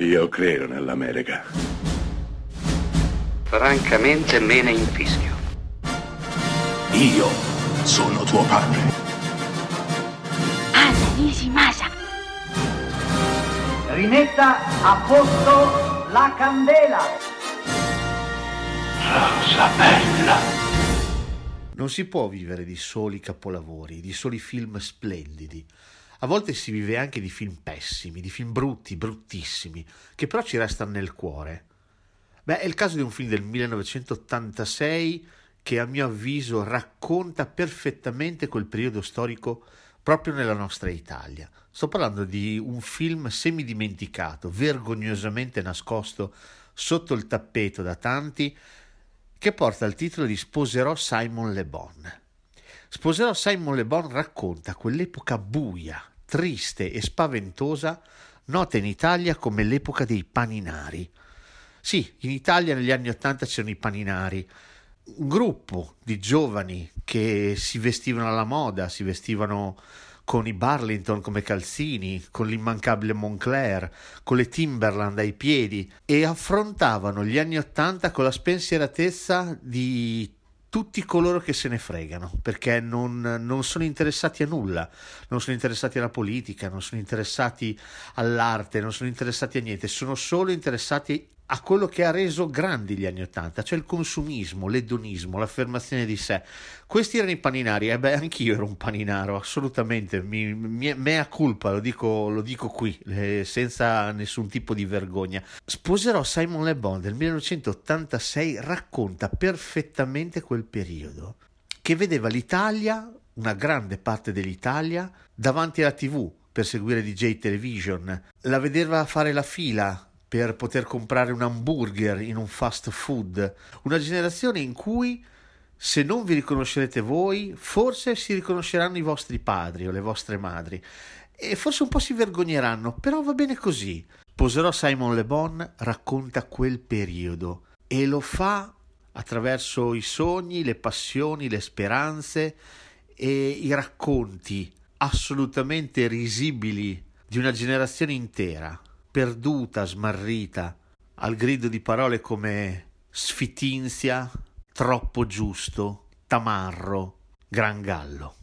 Io credo nell'America. Francamente me ne infischio. Io sono tuo padre. Anna Nishimasa. Rimetta a posto la candela. Rosa bella. Non si può vivere di soli capolavori, di soli film splendidi. A volte si vive anche di film pessimi, di film brutti, bruttissimi, che però ci restano nel cuore. Beh, è il caso di un film del 1986 che a mio avviso racconta perfettamente quel periodo storico proprio nella nostra Italia. Sto parlando di un film semidimenticato, vergognosamente nascosto sotto il tappeto da tanti, che porta il titolo di Sposerò Simon Le Bon. Sposerò Simon Le Bon racconta quell'epoca buia, triste e spaventosa, nota in Italia come l'epoca dei paninari. Sì, in Italia negli anni Ottanta c'erano i paninari, un gruppo di giovani che si vestivano alla moda, si vestivano con i Barlington come calzini, con l'immancabile Moncler, con le Timberland ai piedi e affrontavano gli anni Ottanta con la spensieratezza di tutti coloro che se ne fregano, perché non, non, sono interessati a nulla, non sono interessati alla politica, non sono interessati all'arte, non sono interessati a niente, sono solo interessati a quello che ha reso grandi gli anni Ottanta, cioè il consumismo, l'edonismo, l'affermazione di sé. Questi erano i paninari, e eh beh, anch'io ero un paninaro, assolutamente, mi, mi, mea culpa, lo dico, lo dico qui, eh, senza nessun tipo di vergogna. Sposerò Simon Le Bon del 1986, racconta perfettamente quel periodo, che vedeva l'Italia, una grande parte dell'Italia, davanti alla tv, per seguire DJ Television, la vedeva fare la fila per poter comprare un hamburger in un fast food, una generazione in cui se non vi riconoscerete voi, forse si riconosceranno i vostri padri o le vostre madri. E forse un po' si vergogneranno, però va bene così. Poserò Simon Le Bon racconta quel periodo e lo fa attraverso i sogni, le passioni, le speranze e i racconti assolutamente risibili di una generazione intera perduta, smarrita, al grido di parole come sfitinzia, troppo giusto, tamarro, gran gallo.